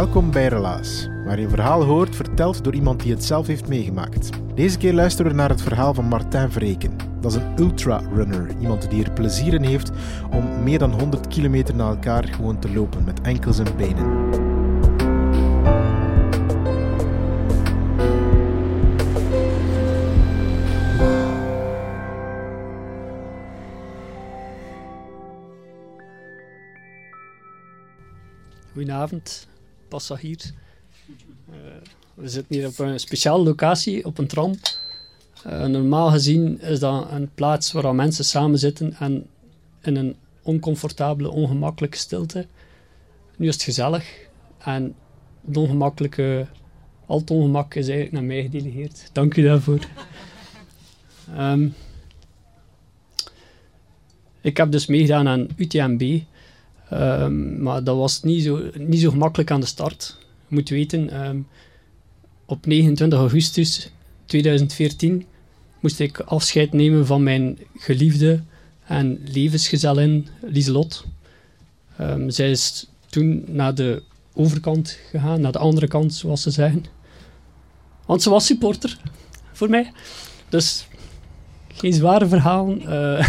Welkom bij Relaas, waar je een verhaal hoort verteld door iemand die het zelf heeft meegemaakt. Deze keer luisteren we naar het verhaal van Martijn Vreken. Dat is een ultra-runner, iemand die er plezier in heeft om meer dan 100 kilometer na elkaar gewoon te lopen met enkels en benen. Goedenavond, passagiers. Uh, we zitten hier op een speciale locatie, op een tram. Uh, normaal gezien is dat een plaats waar mensen samen zitten en in een oncomfortabele, ongemakkelijke stilte. Nu is het gezellig en het ongemakkelijke, al het ongemak is eigenlijk naar mij gedelegeerd. Dank u daarvoor. Um, ik heb dus meegedaan aan UTMB. Um, maar dat was niet zo, niet zo gemakkelijk aan de start. Je moet weten, um, op 29 augustus 2014 moest ik afscheid nemen van mijn geliefde en levensgezellin Lieselot. Um, zij is toen naar de overkant gegaan, naar de andere kant, zoals ze zeggen. Want ze was supporter voor mij. Dus geen zware verhalen. Uh,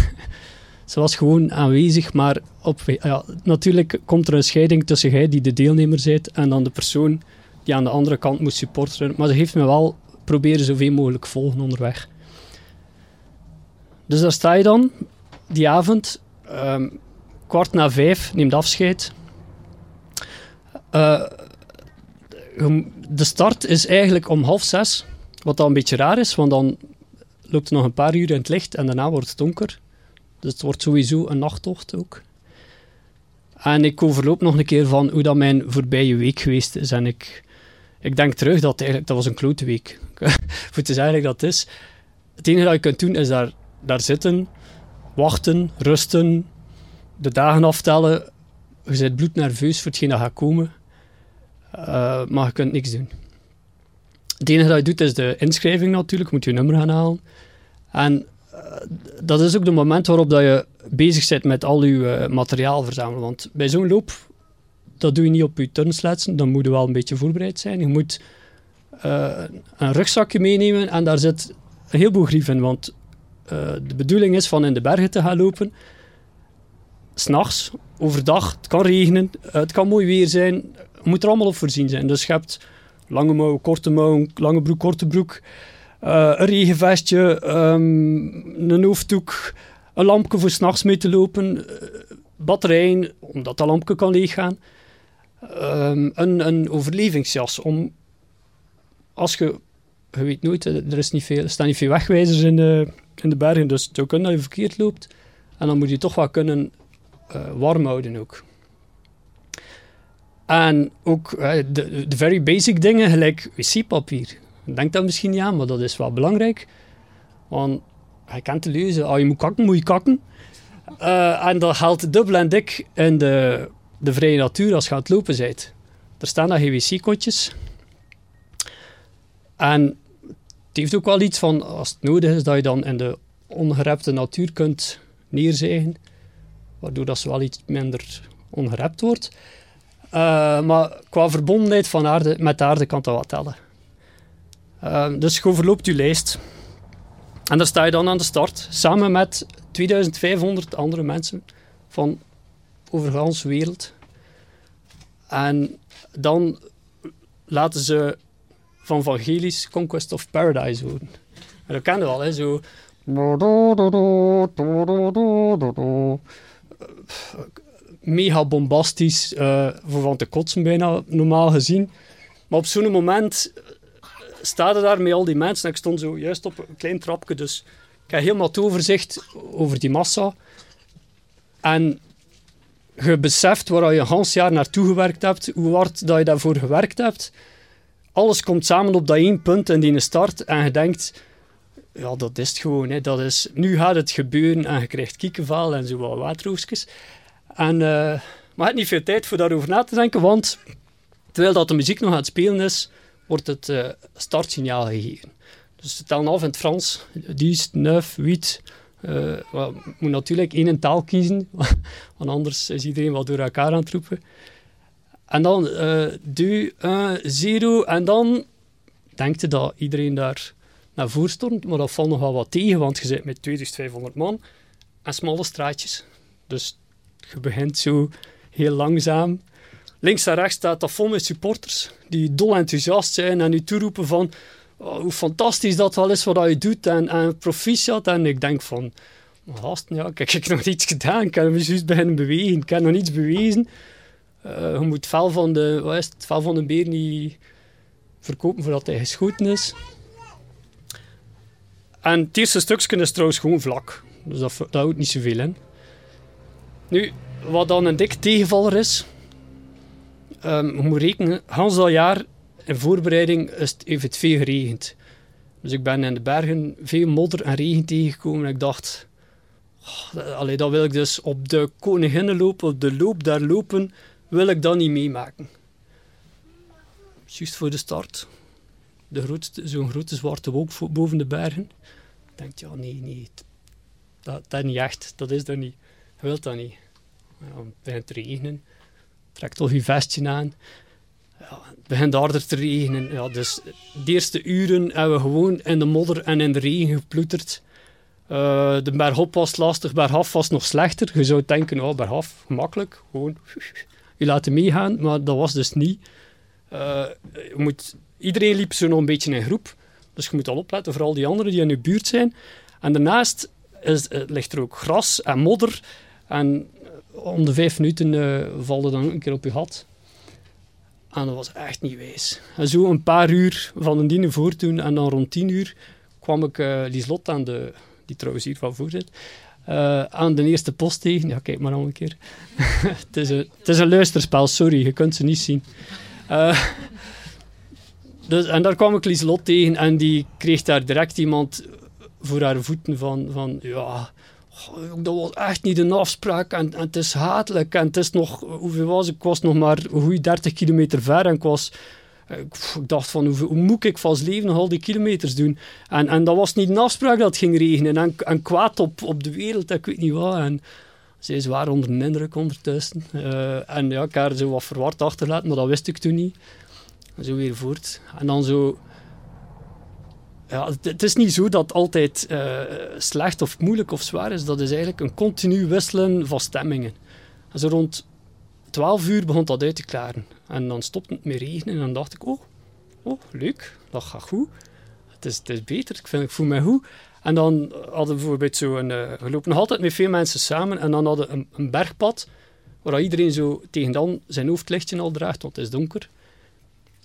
ze was gewoon aanwezig, maar op, ja, natuurlijk komt er een scheiding tussen jij die de deelnemer bent en dan de persoon die aan de andere kant moet supporteren. Maar ze heeft me wel proberen zoveel mogelijk volgen onderweg. Dus daar sta je dan, die avond, um, kwart na vijf, neemt afscheid. Uh, de start is eigenlijk om half zes, wat dan een beetje raar is, want dan loopt er nog een paar uur in het licht en daarna wordt het donker. Dus het wordt sowieso een nachttocht ook. En ik overloop nog een keer van hoe dat mijn voorbije week geweest is. En ik, ik denk terug dat eigenlijk, dat was een klote week. Voor te zeggen dat het is. Het enige dat je kunt doen is daar, daar zitten, wachten, rusten, de dagen aftellen. Je bent bloednerveus voor hetgeen dat gaat komen. Uh, maar je kunt niks doen. Het enige dat je doet is de inschrijving natuurlijk. Je moet je nummer gaan halen. En dat is ook de moment waarop dat je bezig bent met al je uh, materiaal verzamelen. Want bij zo'n loop, dat doe je niet op je turnsletsen, dan moet je wel een beetje voorbereid zijn. Je moet uh, een rugzakje meenemen en daar zit een heleboel grief in. Want de bedoeling is van in de bergen te gaan lopen. S'nachts, overdag, het kan regenen, het kan mooi weer zijn. Je moet er allemaal op voorzien zijn. Dus je hebt lange mouw, korte mouw, lange broek, korte broek. Uh, een regenvestje, um, een hoofddoek, een lampje voor s'nachts mee te lopen, uh, batterijen, omdat dat lampje kan leeggaan, um, een, een overlevingsjas om, als je, je weet nooit, er, is niet veel, er staan niet veel wegwijzers in de, in de bergen, dus het zou kunnen dat je verkeerd loopt. En dan moet je toch wel kunnen uh, warm houden ook. En ook de, de very basic dingen, gelijk wc-papier denk dat misschien niet aan, maar dat is wel belangrijk. Want je kent te lezen, als je moet kakken, moet je kakken. Uh, en dat geldt dubbel en dik in de, de vrije natuur als je aan het lopen bent. Er staan daar GWC-kotjes. En het heeft ook wel iets van, als het nodig is, dat je dan in de ongerepte natuur kunt neerzeigen. Waardoor dat ze wel iets minder ongerept wordt. Uh, maar qua verbondenheid van aarde, met de aarde kan dat wat tellen. Uh, dus je overloopt je lijst. En dan sta je dan aan de start, samen met 2500 andere mensen van over de wereld. En dan laten ze van Vangelis Conquest of Paradise horen. En dat kennen we al, hè, zo... Mega bombastisch, voor van te kotsen bijna, normaal gezien. Maar op zo'n moment staat er daar met al die mensen. En ik stond zo juist op een klein trapje, dus ik heb helemaal het overzicht over die massa. En je beseft waar je een half jaar naartoe gewerkt hebt, hoe hard dat je daarvoor gewerkt hebt. Alles komt samen op dat één punt in die start en je denkt, ja, dat is het gewoon. Hè. Dat is, nu gaat het gebeuren en je krijgt kiekenval en zo wat waterroosjes. En, uh, maar je hebt niet veel tijd voor daarover na te denken, want terwijl dat de muziek nog aan het spelen is, wordt het uh, startsignaal gegeven. Dus ze tellen af in het Frans. 10, 9, 8. Uh, well, moet natuurlijk één taal kiezen, want anders is iedereen wat door elkaar aan het roepen. En dan uh, 2, 1, 0. En dan denkt je dat iedereen daar naar voren stormt, maar dat valt nogal wat tegen, want je zit met 2500 man en smalle straatjes. Dus je begint zo heel langzaam. Links en rechts staat dat vol met supporters die dol enthousiast zijn en u toeroepen van oh, hoe fantastisch dat wel is wat je doet en, en proficiat. En ik denk van, gasten, ja, ik heb nog iets gedaan, ik heb me juist beginnen bewegen, ik heb nog niets bewezen. Uh, je moet vel van de, wat is het, vel van de beer niet verkopen voordat hij geschoten is. En het eerste stukje is trouwens gewoon vlak. Dus dat, dat houdt niet zoveel in. Nu, wat dan een dik tegenvaller is, um, je moet rekenen, Hans dat jaar in voorbereiding is het, heeft het veel geregend. Dus ik ben in de bergen veel modder en regen tegengekomen en ik dacht, oh, dat wil ik dus op de koninginnenloop, op de loop daar lopen, wil ik dat niet meemaken. Juist voor de start, de zo'n grote zwarte wolk boven de bergen. Ik denk, ja, nee, nee, dat, dat niet echt, dat is dat niet. Je wilt dat niet. Ja, het begint te regenen, trekt toch je vestje aan. Het begint harder te regenen. Ja, dus de eerste uren hebben we gewoon in de modder en in de regen geploeterd. Uh, de bergop was lastig, bergaf was nog slechter. Je zou denken, oh, bergaf, gemakkelijk, gewoon je laten meegaan, maar dat was dus niet. Uh, je moet, iedereen liep zo nog een beetje in groep, dus je moet al opletten, vooral die anderen die in je buurt zijn. En daarnaast is, ligt er ook gras en modder. En om de vijf minuten uh, valde dan een keer op je gat. En dat was echt niet wijs. En zo een paar uur van een diner voor toen en dan rond tien uur kwam ik uh, Lieslot aan de, die trouwens hier van voor zit, uh, aan de eerste post tegen. Ja, kijk maar al een keer. het, is een, het is een luisterspel, sorry, je kunt ze niet zien. Dus, en daar kwam ik Lieslot tegen en die kreeg daar direct iemand voor haar voeten van, van ja, dat was echt niet een afspraak en, en, het is hatelijk en het is nog, hoeveel was ik? Was nog maar goede 30 kilometer ver en ik was ik dacht van, hoe, hoe, moet ik vast leven nog al die kilometers doen? En, en dat was niet een afspraak dat het ging regenen. En, en kwaad op, op de wereld, ik weet niet wat. En zij is waar onder de indruk ondertussen. Uh, en ja, ik had zo wat verward achterlaten, maar dat wist ik toen niet. Zo weer voort. En dan zo... Ja, het, is niet zo dat het altijd uh, slecht of moeilijk of zwaar is. Dat is eigenlijk een continu wisselen van stemmingen. En zo rond 12 uur begon dat uit te klaren. En dan stopte het met regenen en dan dacht ik, oh, oh leuk, dat gaat goed. Het is, het is beter, ik, vind, ik voel me goed. En dan hadden we bijvoorbeeld zo een... Uh, we lopen nog altijd met veel mensen samen en dan hadden we een, een bergpad waar iedereen zo tegen dan zijn hoofdlichtje al draagt, want het is donker.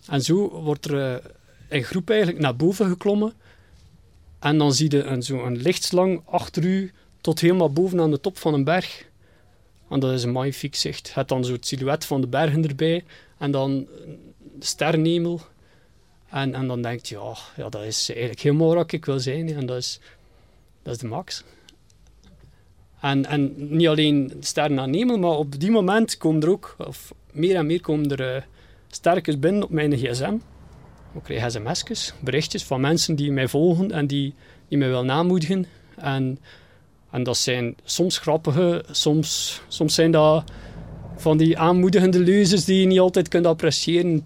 En zo wordt er uh, in groep eigenlijk naar boven geklommen. En dan zie je een, zo een lichtslang achter u tot helemaal boven aan de top van een berg. En dat is een magnifiek zicht. Je hebt dan zo het silhouet van de bergen erbij. En dan sterrenhemel. En, en dan denk je, ja, ja, dat is eigenlijk helemaal waar ik wil zijn. En dat is, dat is de max. En, en niet alleen sterren aan hemel, maar op die moment komen er ook, of meer en meer komen er uh, sterkers binnen op mijn gsm. Ik krijg sms'jes, berichtjes van mensen die mij volgen en die, die mij willen aanmoedigen. En en dat zijn soms grappige, soms, soms zijn dat van die aanmoedigende leuzes die je niet altijd kunt appreciëren.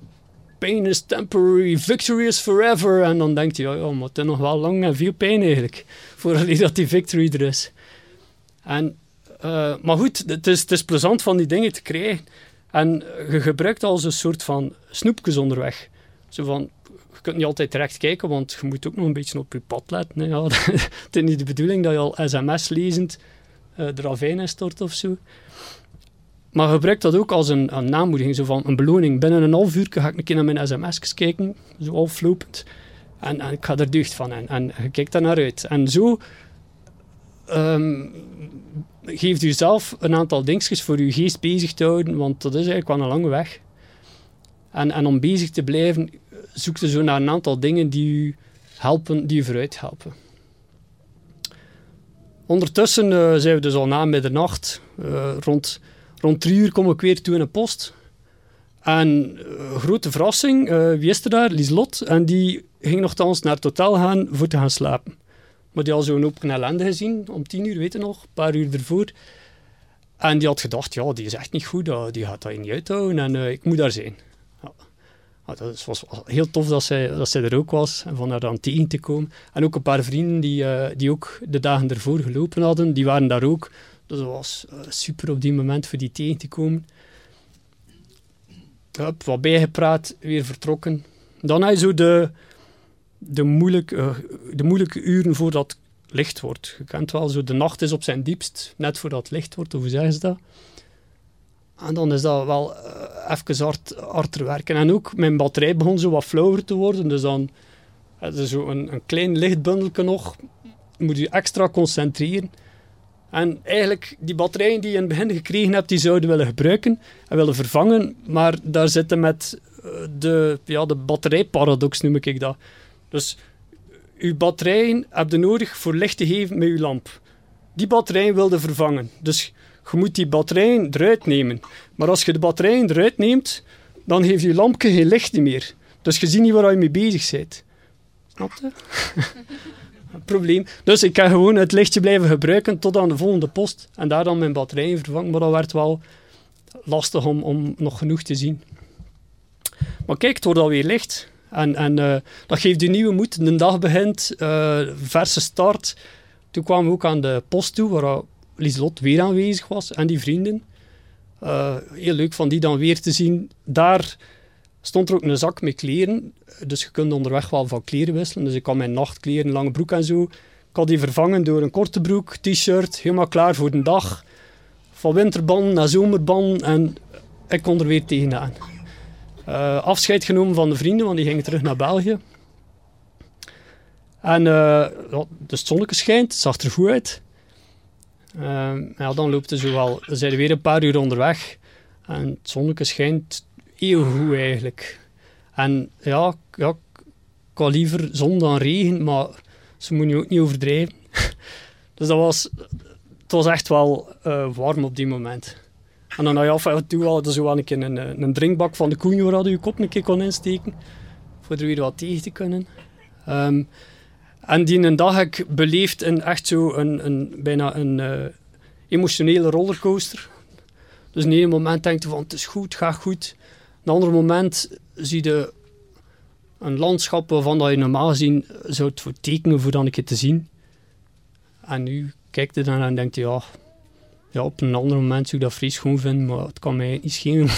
pain is temporary, victory is forever. En dan denkt hij, ja, maar het is nog wel lang en veel pijn eigenlijk, voordat dat die victory er is. En, uh, maar goed, het is, het is plezant van die dingen te krijgen. En je gebruikt als een soort van snoepjes onderweg. Zo van, je kunt niet altijd terecht kijken, want je moet ook nog een beetje op je pad letten. Ja, het is niet de bedoeling dat je al sms-lezend uh, de ravijn instort of zo. Maar gebruik dat ook als een, een zo van een beloning. Binnen een half uur ga ik een keer naar mijn sms'jes kijken, zo aflopend. En, en ik ga er deugd van en, en je kijkt daar naar uit. En zo um, geeft u zelf een aantal dingetjes voor uw geest bezig te houden, want dat is eigenlijk wel een lange weg. En, en om bezig te blijven, zoekt u zo naar een aantal dingen die u helpen, die u vooruit helpen. Ondertussen uh, zijn we dus al na middernacht. Uh, rond, rond drie uur kom ik weer toe in een post. En uh, grote verrassing, wie is er daar? Lieslot. En die ging nogthans naar het hotel gaan voor te gaan slapen. Maar die had zo'n hoop ellende gezien, om tien uur, weet je nog, een paar uur ervoor. En die had gedacht, ja, die is echt niet goed, die gaat dat niet uithouden en ik moet daar zijn. Ah, het was heel tof dat zij, dat zij er ook was en van haar dan tegen te komen. En ook een paar vrienden die, uh, die ook de dagen ervoor gelopen hadden, die waren daar ook. Dus dat was uh, super op die moment voor die tegen te komen. Wat bijgepraat, weer vertrokken. Dan had je zo de, de, moeilijke, uh, de moeilijke uren voordat licht wordt. Je kent wel, zo de nacht is op zijn diepst, net voordat het licht wordt, of hoe zeggen ze dat? En dan is dat wel uh, even hard, harder werken. En ook mijn batterij begon zo wat flauwer te worden. Dus dan is er zo een, klein lichtbundelje nog. Moet je extra concentreren. En eigenlijk, die batterijen die je in het begin gekregen hebt, die zouden willen gebruiken en willen vervangen. Maar daar zitten met eh, de, ja, de batterijparadox, noem ik dat. Dus je batterijen heb je nodig voor licht te geven met je lamp. Die batterijen wilde vervangen. Dus je moet die batterijen eruit nemen. Maar als je de batterijen eruit neemt, dan geeft je lampje geen licht meer. Dus je ziet niet waar je mee bezig bent. Snap je? probleem. Dus ik kan gewoon het lichtje blijven gebruiken tot aan de volgende post. En daar dan mijn batterijen vervangen. Maar dat werd wel lastig om, om nog genoeg te zien. Maar kijk, het wordt alweer licht. En, en uh, dat geeft je nieuwe moed. De dag begint, uh, verse start. Toen kwamen we ook aan de post toe, waar Lieslot weer aanwezig was en die vrienden. Uh, heel leuk van die dan weer te zien. Daar stond er ook een zak met kleren. Dus je kunt onderweg wel van kleren wisselen. Dus ik had mijn nachtkleren, lange broek en zo. Ik had die vervangen door een korte broek, t-shirt, helemaal klaar voor de dag. Van winterban naar zomerban en ik kon er weer tegenaan. Uh, afscheid genomen van de vrienden, want die gingen terug naar België. En uh, de zonnetje schijnt, het zag er goed uit. Uh, ja, dan loopt. Dan zijn we weer een paar uur onderweg. En het zonnetje schijnt heel goed eigenlijk. En ja, ja ik had liever zon dan regen, maar ze moeten je ook niet overdrijven. dus dat was, het was echt wel uh, warm op die moment. En dan had je af en toe wel zo wel een, keer een, een drinkbak van de koen waar je je kop een keer kon insteken. Voor er weer wat tegen te kunnen. Um, en die een dag heb ik beleefd in echt zo een, een bijna een uh, emotionele rollercoaster. Dus in een moment denk je van het is goed, gaat goed. Een ander moment zie je een landschap waarvan dat je normaal gezien zou het voor tekenen voor dan een keer te zien. En nu kijkt je dan en denkt je, ja, ja, op een ander moment zou ik dat vries schoon vinden, maar het kan mij niet schelen.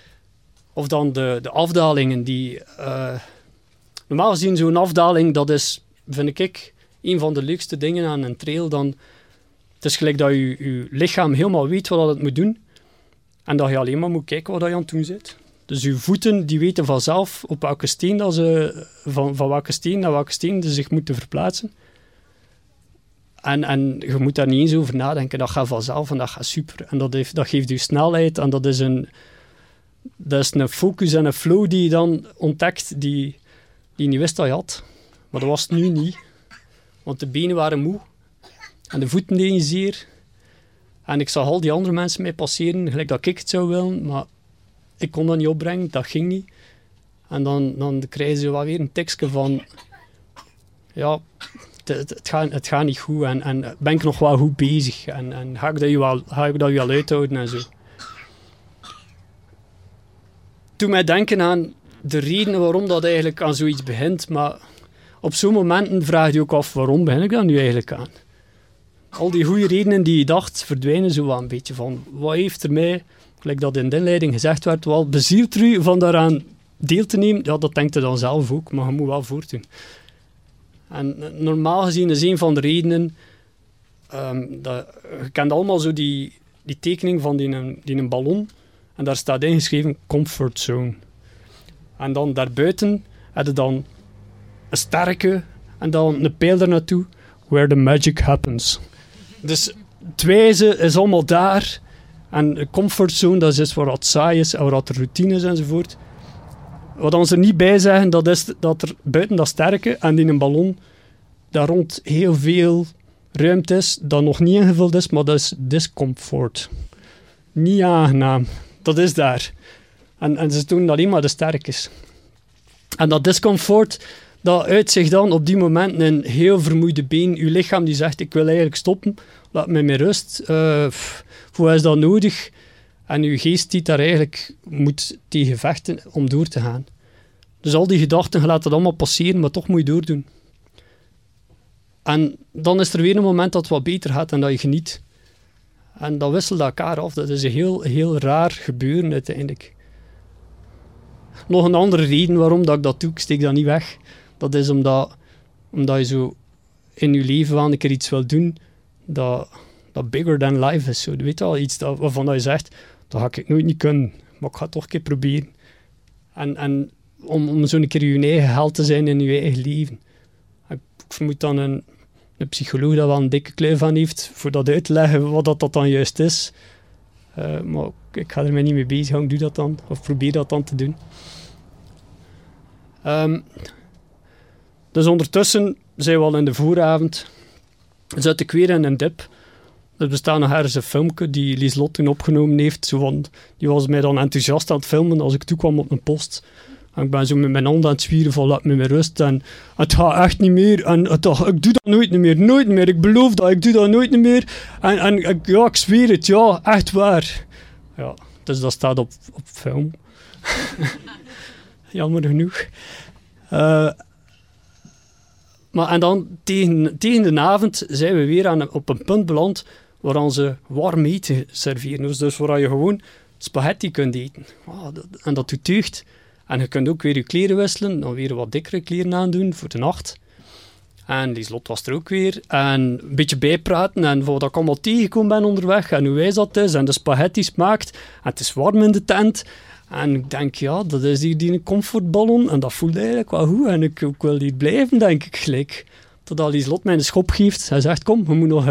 of dan de, de afdalingen die... Uh, normaal gezien zo'n afdaling, dat is vind ik een van de leukste dingen aan een trail. Dan, het is gelijk dat je, je lichaam helemaal weet wat het moet doen. En dat je alleen maar moet kijken wat je aan het doen zit. Dus je voeten die weten vanzelf op welke steen dat ze, van, van welke steen naar welke steen ze zich moeten verplaatsen. En, en je moet daar niet eens over nadenken. Dat gaat vanzelf en dat gaat super. En dat, heeft, dat geeft je snelheid en dat is, een, dat is een focus en een flow die je dan ontdekt die, die je niet wist dat je had. Maar dat was het nu niet. Want de benen waren moe. En de voeten deden zeer. En ik zag al die andere mensen mij passeren, gelijk dat ik het zou willen. Maar ik kon dat niet opbrengen, dat ging niet. En dan, dan krijgen ze wel weer een tekstje van... Ja, het, het, gaat, het gaat niet goed en, en ben ik nog wel goed bezig. En, en ga, ik dat je wel, ga ik dat je wel uithouden en zo. Toen mij denken aan de reden waarom dat eigenlijk aan zoiets begint. Maar op zo'n momenten vraag je ook af, waarom begin ik daar nu eigenlijk aan? Al die goede redenen die je dacht, verdwijnen zo wel een beetje van. Wat heeft er mij, gelijk dat in de inleiding gezegd werd, wel bezield er u van daaraan deel te nemen? Ja, dat denkt je dan zelf ook, maar je moet wel voortdoen. En eh, normaal gezien is een van de redenen... ehm, dat, je kent allemaal zo die, die tekening van die, die een ballon. En daar staat ingeschreven comfort zone. En dan daarbuiten heb je dan een sterke en dan een pijl er naartoe. Where the magic happens. Dus het wijze is allemaal daar. En comfortzone, dat is dus waar het saai is en waar het routine is enzovoort. Wat ons er niet bij zeggen, dat is dat er buiten dat sterke en in een ballon daar rond heel veel ruimte is dat nog niet ingevuld is, maar dat is discomfort. Niet aangenaam. Dat is daar. En, en ze doen alleen maar de sterkes. En dat discomfort, dat uit zich dan op die momenten in heel vermoeide been. Uw lichaam die zegt, ik wil eigenlijk stoppen, laat me met rust. Pff, hoe is dat nodig? En uw geest die daar eigenlijk moet tegen vechten om door te gaan. Dus al die gedachten, je laat het allemaal passeren, maar toch moet je doordoen. En dan is er weer een moment dat het wat beter gaat en dat je geniet. En dat wisselt elkaar af. Dat is een heel, heel raar gebeuren uiteindelijk. Nog een andere reden waarom dat ik dat doe, ik steek dat niet weg. Dat is omdat, omdat je zo in je leven wel een keer iets wil doen dat, dat bigger than life is. Zo. Je weet wel, iets dat, waarvan je zegt, dat ga ik nooit niet kunnen, maar ik ga het toch een keer proberen. En, en om, om zo'n keer je eigen held te zijn in je eigen leven. Ik, vermoed dan een, een psycholoog dat wel een dikke kleur van heeft, voor dat uit te leggen wat dat, dat dan juist is. Eh, maar ik ga er mij niet mee bezig ik doe dat dan, of probeer dat dan te doen. Ehm, dus ondertussen zijn we al in de vooravond. Zit ik weer in een dip. Er bestaat nog ergens een filmpje die Lieslot toen opgenomen heeft. Zo van, die was mij dan enthousiast aan het filmen als ik toekwam op een post. En ik ben zo met mijn hand aan het zwieren van laat me met rust. En het gaat echt niet meer. En het, ik doe dat nooit meer. Nooit meer. Ik beloof dat. Ik doe dat nooit meer. En, en ik- ja, ik zweer het. Ja, echt waar. Ja, dus dat staat op, op film. Jammer genoeg. Eh, maar en dan tegen, tegen de avond zijn we weer aan, op een punt beland waar onze warm eten serveren. Dus, dus waar je gewoon spaghetti kunt eten. Ah, en dat doet deugd. En je kunt ook weer je kleren wisselen, dan weer wat dikkere kleren aandoen voor de nacht. En die slot was er ook weer. En een beetje bijpraten en wat ik allemaal tegengekomen ben onderweg en hoe wijs dat is. En de spaghetti smaakt. En het is warm in de tent. En ik denk, ja, dat is hier die comfortballon. En dat voelt eigenlijk wel goed. En ik, ik wil hier blijven, denk ik gelijk. Totdat die slot mij een schop geeft. Hij zegt, kom, je moet nog,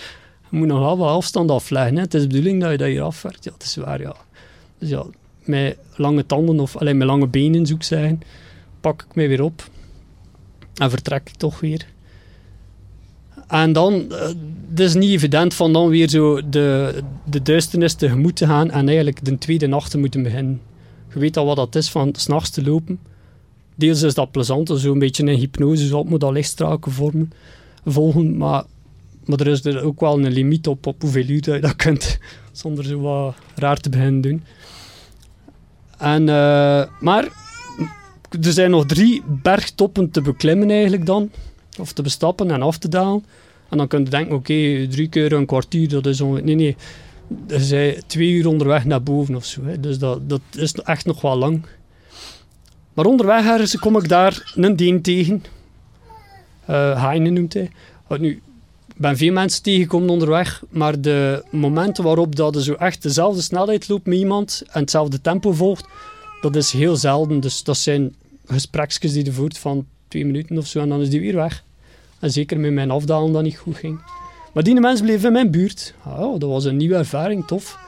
je moet nog wel wat afstand afleggen. Hè. Het is de bedoeling dat je dat hier afwerkt. Ja, het is waar, ja. Dus ja, met lange tanden, of alleen met lange benen, ik zeggen, pak ik mij weer op. En vertrek ik toch weer. En dan, eh, het is niet evident van dan weer zo de, de duisternis tegemoet te gaan en eigenlijk de tweede nacht te moeten beginnen. Je weet al wat dat is van s'nachts te lopen. Deels is dat plezant, zo een beetje een hypnose, zo moet dat lichtstraken vormen, volgen, maar, maar er is er ook wel een limiet op, op hoeveel uur dat je dat kunt, zonder zo wat raar te beginnen doen. En, eh, maar er zijn nog drie bergtoppen te beklimmen eigenlijk dan. Of te bestappen en af te dalen. En dan kun je denken, oké, drie keer een kwartier, dat is ongeveer... Nee, nee. Er zijn twee uur onderweg naar boven of zo. Hè. Dus dat, dat is echt nog wel lang. Maar onderweg ergens kom ik daar een deen tegen. Eh Heine noemt hij. Nu, ik ben veel mensen tegengekomen onderweg, maar de momenten waarop dat zo echt dezelfde snelheid loopt met iemand en hetzelfde tempo volgt, dat is heel zelden. Dus dat zijn gespreksjes die je voert van twee minuten of zo en dan is die weer weg. En zeker met mijn afdalen dat niet goed ging. Maar die mensen bleven in mijn buurt. Oh, dat was een nieuwe ervaring, tof.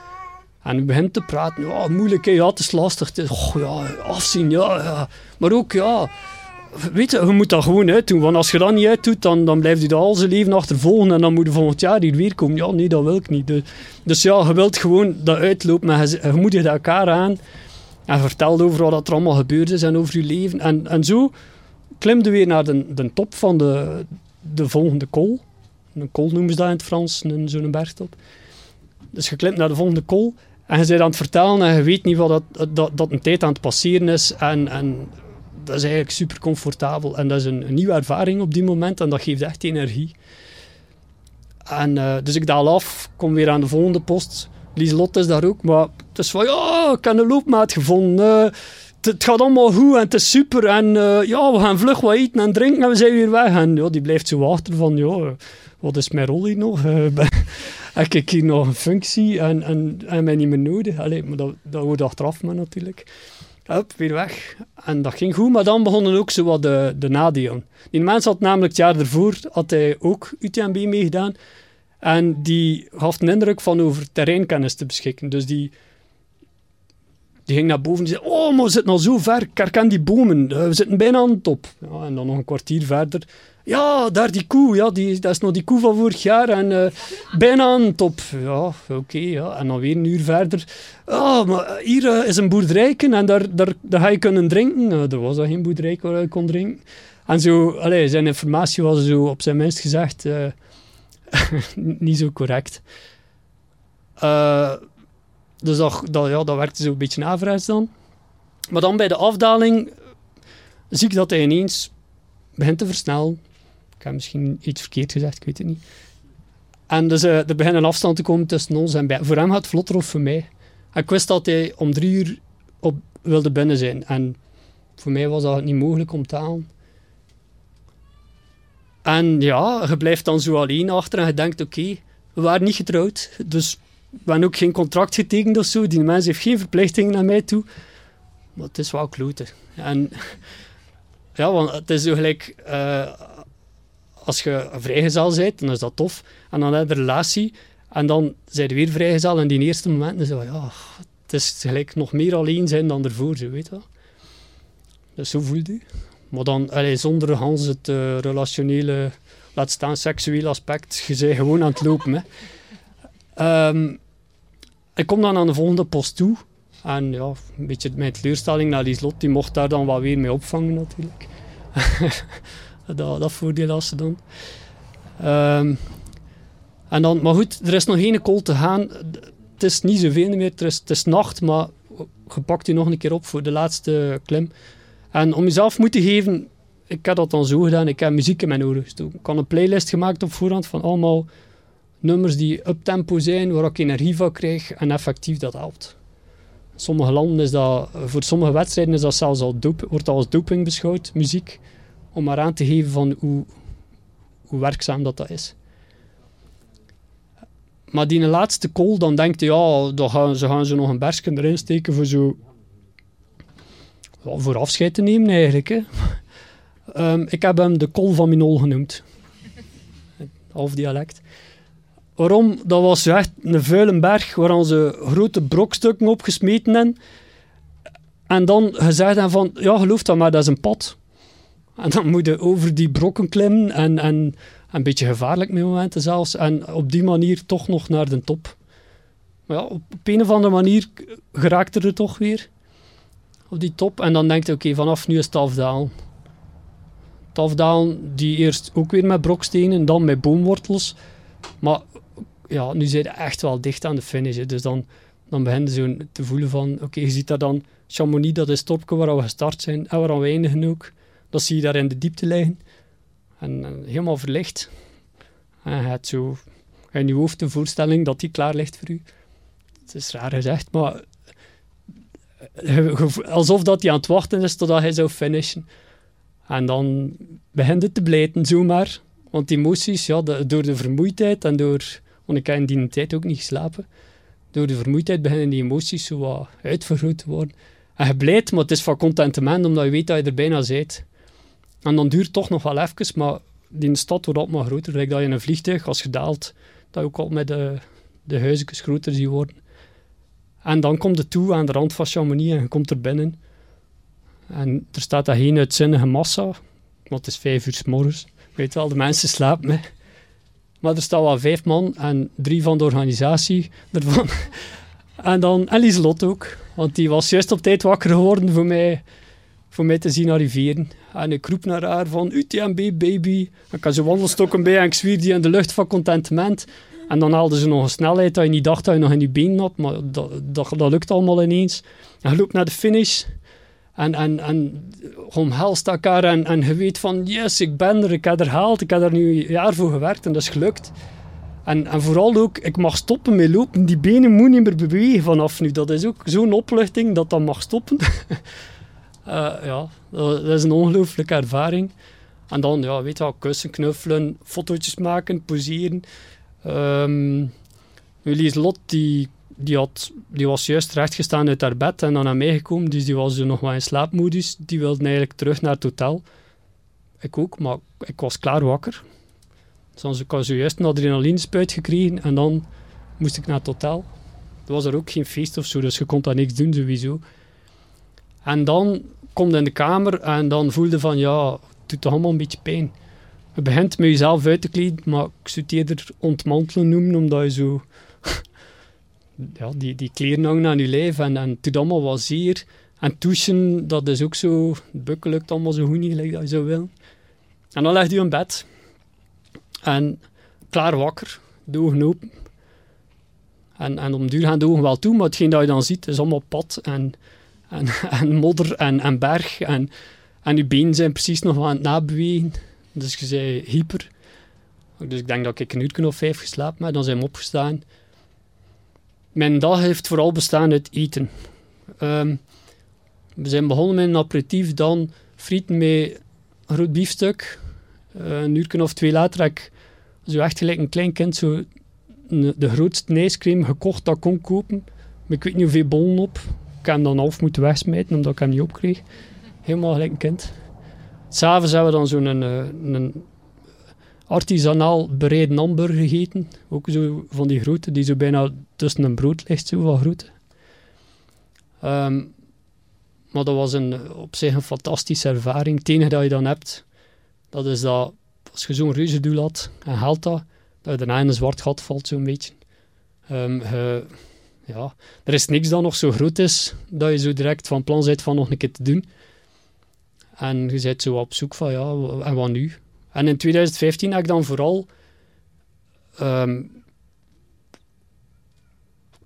En we beginnen te praten. Ja, moeilijk, ja, het is lastig. Oh, ja, afzien, ja, ja. Maar ook, ja, weet je, je moet dat gewoon uitdoen. Want als je dat niet uitdoet, dan, dan blijft je dat al zijn leven achtervolgen. En dan moet je volgend jaar hier weer komen. Ja, nee, dat wil ik niet. Dus, dus ja, je wilt gewoon dat uitlopen. Maar je, je elkaar aan. En vertelt over wat er allemaal gebeurd is en over je leven. En, en zo klimde weer naar de, de top van de, de volgende kool. Een kool noemen ze dat in het Frans, een- zo'n bergtop. Dus je klimt naar de volgende kool. En je bent aan het vertellen en je weet niet wat dat, dat, dat een tijd aan het passeren is. En, en dat is eigenlijk super comfortabel. En dat is een, nieuwe ervaring op die moment en dat geeft echt energie. En, uh, dus ik daal af, kom weer aan de volgende post. Lieslot is daar ook, maar het is van ja, ik heb een loopmaat gevonden. Uh, het gaat allemaal goed en het is super. En uh, ja, we gaan vlug wat eten en drinken en we zijn weer weg. En ja, die blijft zo achter van wat is mijn rol hier nog? heb ik hier nog een functie en, en, en mij niet meer nodig? Maar dat, dat wordt achteraf maar natuurlijk. Hup, weer weg. En dat ging goed, maar dan begonnen ook zo wat de, de nadelen. Die mens had namelijk het jaar ervoor had hij ook UTMB meegedaan. En die gaf een indruk van over terreinkennis te beschikken. Dus die, die ging naar boven en zei: Oh, maar we zitten al zo ver. Ik herken die bomen. Eh, we zitten bijna aan de top. Ja, en dan nog een kwartier verder. Ja, daar die koe. Ja, die, dat is nog die koe van vorig jaar. En uh, bijna aan de top. Ja, oké. ja. En dan weer een uur verder. Oh, maar hier uh, is een boerderijken en daar, daar, daar ga je kunnen drinken. er was al geen boerderij waar je kon drinken. En zo, allez, zijn informatie was zo op zijn minst gezegd niet zo correct. Dus dat, dat, ja, dat werkte zo een beetje averechts dan. Maar dan bij de afdaling zie ik dat hij ineens begint te versnellen. Ik heb misschien iets verkeerd gezegd, ik weet het niet. En dus uh, er begint een afstand te komen tussen ons en bij. Voor hem gaat het vlotter of voor mij. Ik wist dat hij om drie uur op wilde binnen zijn. En voor mij was dat niet mogelijk om te halen. En ja, je blijft dan zo alleen achter en je denkt, oké, we waren niet getrouwd. Dus hebben ook geen contract getekend of zo. Die mens heeft geen verplichtingen naar mij toe. Maar het is wel kloten. En ja, want het is zo gelijk... Uh, als je vrijgezel bent, dan is dat tof. En dan heb je een relatie. En dan zijn je weer vrijgezel. En die eerste momenten zo ja, het is gelijk nog meer alleen zijn dan ervoor, zo, weet je wel. Dus zo voelt u. Maar dan, allez, zonder Hans het uh, relationele, laat staan seksuele aspect, je bent gewoon aan het lopen. Hè. Um, ik kom dan aan de volgende post toe. En ja, een beetje mijn teleurstelling naar Lieslot, die mocht daar dan wat weer mee opvangen natuurlijk. dat, dat voordeel als ze dan. Um, en dan. Maar goed, er is nog één kool te gaan. Het is niet zoveel meer, het is, nacht, maar je pakt nog een keer op voor de laatste klim. En om jezelf moeten geven, ik heb dat dan zo gedaan, ik heb muziek in mijn oren gestoken. Ik had een playlist gemaakt op voorhand van allemaal nummers die up-tempo zijn, waar ik energie van krijg en effectief dat helpt. Sommige landen is dat, voor sommige wedstrijden is dat zelfs al doop, wordt als doping beschouwd, muziek. Om maar aan te geven van hoe, hoe werkzaam dat, dat is. Maar die laatste call, dan denkt je, ja, dan gaan, ze gaan ze nog een bergje erin steken voor zo... voor afscheid te nemen eigenlijk. Hè. um, ik heb hem de kol van Minol genoemd. Half dialect. Waarom? Dat was echt een vuile berg waar ze grote brokstukken opgesmeten hebben. En dan gezegd hebben van, ja, geloof dat maar, dat is een pad. En dan moet je over die brokken klimmen en, en een beetje gevaarlijk met momenten zelfs. En op die manier toch nog naar de top. Maar ja, op een of andere manier geraakt er toch weer op die top. En dan denkt je, oké, vanaf nu is het afdalen. Het die eerst ook weer met brokstenen, dan met boomwortels. Maar ja, nu je echt wel dicht aan de finish. Dus dan, dan begin je te voelen van, oké, je ziet daar dan Chamonix, dat is het waar we gestart zijn en waar we eindigen ook. Dat zie je daar in de diepte liggen. En, helemaal verlicht. En je zo in je hoofd de voorstelling dat die klaar ligt voor u. Het is raar gezegd, maar alsof dat hij aan het wachten is totdat hij zou finishen. En dan begint het te blijten, zomaar. Want die emoties, ja, door de vermoeidheid en door want ik heb in die tijd ook niet geslapen. Door de vermoeidheid beginnen die emoties zo wat te worden. En je blijft, maar het is van contentement, omdat je weet dat je er bijna bent. En dan duurt het toch nog wel even, maar die stad wordt altijd maar groter. Like dat je in een vliegtuig, als je daalt, dat je ook al met de, de huisjes groter ziet worden. En dan komt het toe aan de rand van Chamonix en je komt er binnen. En er staat daar geen uitzinnige massa, want het is vijf uur s morgens. Weet wel, de mensen slapen. Hè. Maar er staan wel vijf man en drie van de organisatie ervan. en dan en Lot ook, want die was juist op tijd wakker geworden voor mij, voor mij te zien arriveren. En ik roep naar haar van UTMB baby. Ik had zo wandelstokken bij en ik zwier die in de lucht van contentement. En dan haalden ze nog een snelheid dat je niet dacht dat je nog in je benen had, maar dat, dat, dat lukt allemaal ineens. En je loopt naar de finish en, en, en omhelst elkaar en, en je weet van yes, ik ben er, ik heb er gehaald, ik heb er nu een jaar voor gewerkt en dat is gelukt. En, en vooral ook, ik mag stoppen met lopen. Die benen moeten niet meer bewegen vanaf nu. Dat is ook zo'n opluchting dat dat mag stoppen. uh, ja, dat, is een ongelooflijke ervaring. En dan, ja, weet je wel, kussen, knuffelen, fotootjes maken, poseren. Um, Lot, die, die, had, die was juist rechtgestaan uit haar bed en dan naar mij gekomen. Dus die was nog wel in slaapmodus. Die wilde eigenlijk terug naar het hotel. Ik ook, maar ik was klaar wakker. Dus ik had zojuist een adrenalinespuit gekregen en dan moest ik naar het hotel. Er was er ook geen feest of zo, dus je kon daar niks doen sowieso. En dan komt in de kamer en dan voelde van ja, het doet toch allemaal een beetje pijn. Je begint met jezelf uit te kleden, maar ik zou het eerder ontmantelen noemen, omdat je zo... ja, die, die kleren hangen aan je lijf en, en doet allemaal wat zeer. En douchen, dat is ook zo... Bukken lukt allemaal zo goed niet, like dat je zou willen. En dan leg je in bed. En klaar wakker, de ogen open. En, en om duur gaan de wel toe, maar hetgeen dat je dan ziet is allemaal pad en, en, en modder en, en berg. En, en je benen zijn precies nog aan het nabewegen. Dus je zei hyper. Dus ik denk dat ik een uur of vijf geslapen heb. Dan zijn we opgestaan. Mijn dag heeft vooral bestaan uit eten. Um, we zijn begonnen met een aperitief, dan frieten met een groot biefstuk. Uh, een uur of twee later heb ik zo echt gelijk een klein kind zo de grootste ijscream gekocht dat kon kopen. Maar ik weet niet hoeveel bollen op. Ik heb hem dan half moeten wegsmijten omdat ik hem niet opkreeg. Helemaal gelijk een kind. S'avonds hebben we dan zo'n een, eh, een artisanaal bereiden hamburger gegeten. Ook zo van die grote, die zo bijna tussen een brood ligt, zo van grote. Um, maar dat was een, op zich een fantastische ervaring. Het enige dat je dan hebt, dat is dat als je zo'n reuzendoel had en haalt dat, dat je daarna in een zwart gat valt, zo'n beetje. Um, ja, er is niks dat nog zo groot is, dat je zo direct van plan bent van nog een keer te doen. En je bent zo op zoek van, ja, en wat nu? En in 2015 heb ik dan vooral um,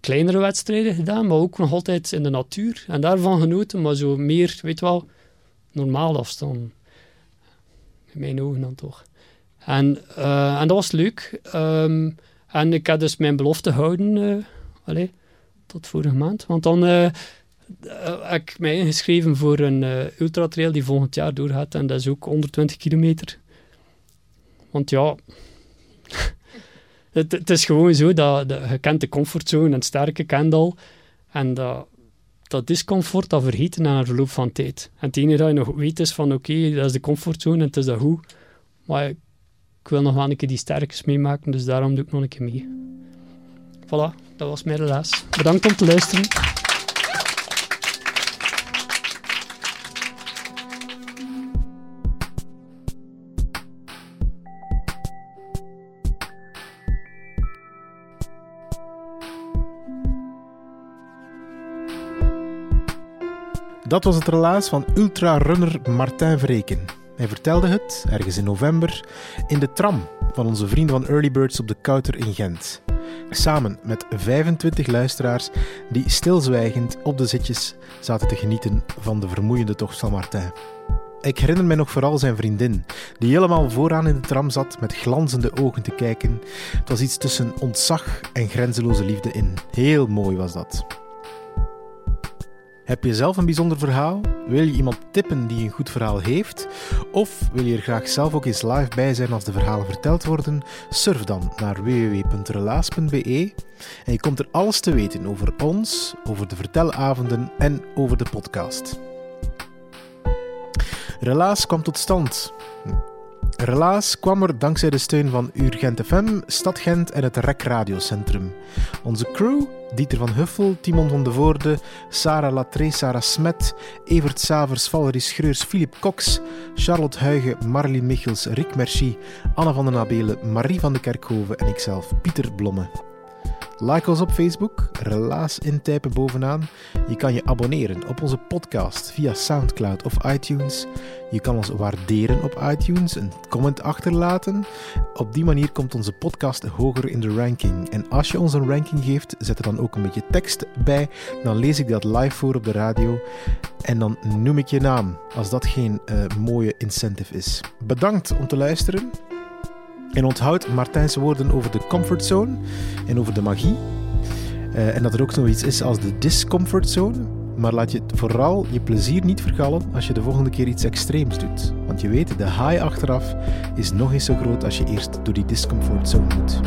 kleinere wedstrijden gedaan, maar ook nog altijd in de natuur. En daarvan genoten, maar zo meer, weet wel, normaal afstand. In mijn ogen dan toch. En, uh, en dat was leuk. Um, en ik heb dus mijn belofte gehouden, uh, allez, tot vorige maand. Want dan uh, heb ik mij ingeschreven voor een ultratrail die volgend jaar doorgaat. En dat is ook 120 kilometer. Want ja, het, is gewoon zo dat, dat je kent de comfortzone en het sterke kent. En dat, dat discomfort, dat vergeten na een verloop van tijd. En het enige dat je nog weet is van oké, dat is de comfortzone en het is dat goed. Maar ik wil nog wel een keer die sterkes meemaken, dus daarom doe ik nog een keer mee. Voilà, dat was mijn relaas. Bedankt om te luisteren. Dat was het relaas van ultrarunner Martijn Vreken. Hij vertelde het, ergens in november, in de tram van onze vrienden van Early Birds op de Kouter in Gent. Samen met 25 luisteraars die stilzwijgend op de zitjes zaten te genieten van de vermoeiende tocht van Martijn. Ik herinner mij nog vooral zijn vriendin, die helemaal vooraan in de tram zat met glanzende ogen te kijken. Het was iets tussen ontzag en grenzeloze liefde in. Heel mooi was dat. Heb je zelf een bijzonder verhaal? Wil je iemand tippen die een goed verhaal heeft? Of wil je er graag zelf ook eens live bij zijn als de verhalen verteld worden? Surf dan naar www.relaas.be en je komt er alles te weten over ons, over de vertelavonden en over de podcast. Relaas kwam tot stand. Relaas kwam er dankzij de steun van Urgent FM, Stad Gent en het REC Radiocentrum. Onze crew Dieter van Huffel, Timon van de Voorde, Sarah Latré, Sarah Smet, Evert Savers, Valerie Schreurs, Philip Cox, Charlotte Huigen, Marlie Michels, Rick Merci, Anna van den Abelen, Marie van de Kerkhoven en ikzelf, Pieter Blomme. Like ons op Facebook, relaas intypen bovenaan. Je kan je abonneren op onze podcast via Soundcloud of iTunes. Je kan ons waarderen op iTunes, een comment achterlaten. Op die manier komt onze podcast hoger in de ranking. En als je ons een ranking geeft, zet er dan ook een beetje tekst bij. Dan lees ik dat live voor op de radio. En dan noem ik je naam, als dat geen uh, mooie incentive is. Bedankt om te luisteren. En onthoud Martijnse woorden over de comfortzone en over de magie. Uh, en dat er ook nog iets is als de discomfortzone. Maar laat je vooral je plezier niet vergallen als je de volgende keer iets extreems doet. Want je weet, de high achteraf is nog eens zo groot als je eerst door die discomfortzone moet.